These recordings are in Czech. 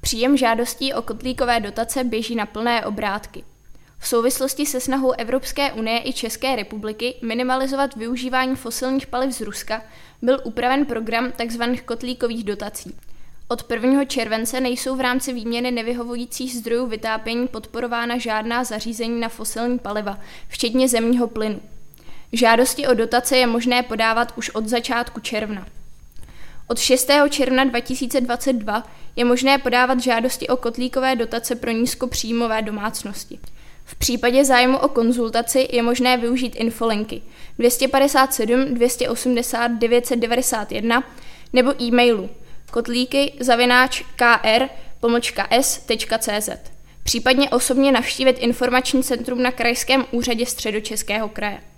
Příjem žádostí o kotlíkové dotace běží na plné obrátky. V souvislosti se snahou Evropské unie i České republiky minimalizovat využívání fosilních paliv z Ruska byl upraven program tzv. kotlíkových dotací. Od 1. července nejsou v rámci výměny nevyhovujících zdrojů vytápění podporována žádná zařízení na fosilní paliva, včetně zemního plynu. Žádosti o dotace je možné podávat už od začátku června. Od 6. června 2022 je možné podávat žádosti o kotlíkové dotace pro nízkopříjmové domácnosti. V případě zájmu o konzultaci je možné využít infolinky 257 280 991 nebo e-mailu kotlíky zavináč kr s.cz. Případně osobně navštívit informační centrum na Krajském úřadě středočeského kraje.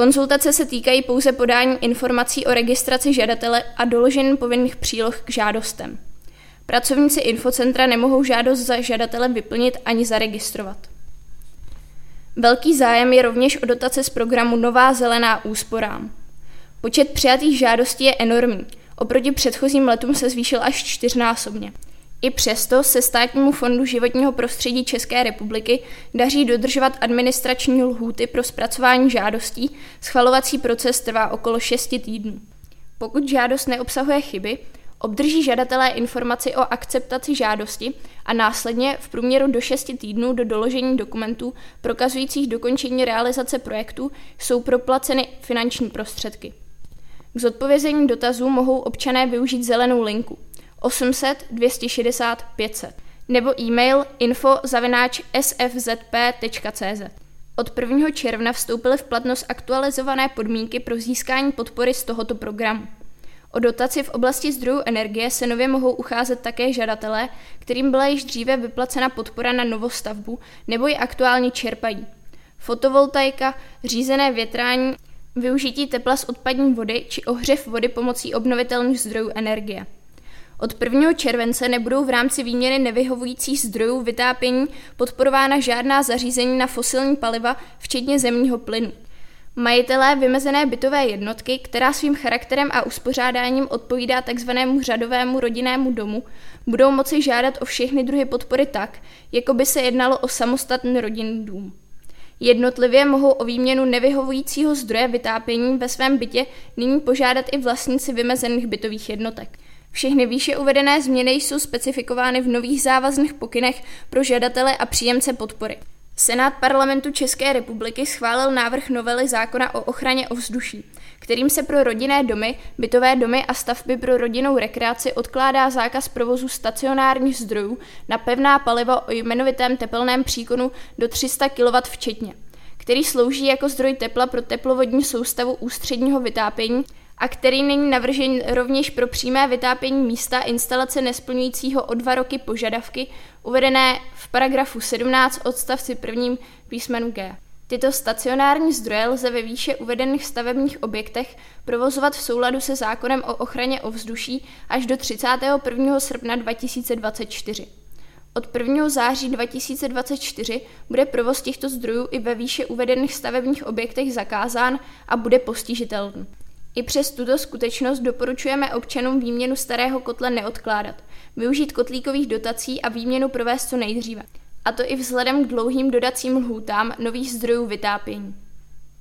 Konzultace se týkají pouze podání informací o registraci žadatele a doložení povinných příloh k žádostem. Pracovníci infocentra nemohou žádost za žadatelem vyplnit ani zaregistrovat. Velký zájem je rovněž o dotace z programu Nová zelená úsporám. Počet přijatých žádostí je enormní. Oproti předchozím letům se zvýšil až čtyřnásobně. I přesto se Státnímu fondu životního prostředí České republiky daří dodržovat administrační lhůty pro zpracování žádostí, schvalovací proces trvá okolo 6 týdnů. Pokud žádost neobsahuje chyby, obdrží žadatelé informaci o akceptaci žádosti a následně v průměru do 6 týdnů do doložení dokumentů prokazujících dokončení realizace projektu jsou proplaceny finanční prostředky. K zodpovězení dotazů mohou občané využít zelenou linku – 800 260 500 nebo e-mail sfzp.cz. Od 1. června vstoupily v platnost aktualizované podmínky pro získání podpory z tohoto programu. O dotaci v oblasti zdrojů energie se nově mohou ucházet také žadatelé, kterým byla již dříve vyplacena podpora na novostavbu nebo ji aktuálně čerpají. Fotovoltaika, řízené větrání, využití tepla z odpadní vody či ohřev vody pomocí obnovitelných zdrojů energie. Od 1. července nebudou v rámci výměny nevyhovujících zdrojů vytápění podporována žádná zařízení na fosilní paliva, včetně zemního plynu. Majitelé vymezené bytové jednotky, která svým charakterem a uspořádáním odpovídá tzv. řadovému rodinnému domu, budou moci žádat o všechny druhy podpory tak, jako by se jednalo o samostatný rodinný dům. Jednotlivě mohou o výměnu nevyhovujícího zdroje vytápění ve svém bytě nyní požádat i vlastníci vymezených bytových jednotek. Všechny výše uvedené změny jsou specifikovány v nových závazných pokynech pro žadatele a příjemce podpory. Senát parlamentu České republiky schválil návrh novely zákona o ochraně ovzduší, kterým se pro rodinné domy, bytové domy a stavby pro rodinnou rekreaci odkládá zákaz provozu stacionárních zdrojů na pevná paliva o jmenovitém tepelném příkonu do 300 kW včetně, který slouží jako zdroj tepla pro teplovodní soustavu ústředního vytápění a který není navržen rovněž pro přímé vytápění místa instalace nesplňujícího o dva roky požadavky uvedené v paragrafu 17 odstavci prvním písmenu G. Tyto stacionární zdroje lze ve výše uvedených stavebních objektech provozovat v souladu se zákonem o ochraně ovzduší až do 31. srpna 2024. Od 1. září 2024 bude provoz těchto zdrojů i ve výše uvedených stavebních objektech zakázán a bude postižitelný. I přes tuto skutečnost doporučujeme občanům výměnu starého kotle neodkládat, využít kotlíkových dotací a výměnu provést co nejdříve. A to i vzhledem k dlouhým dodacím lhůtám nových zdrojů vytápění.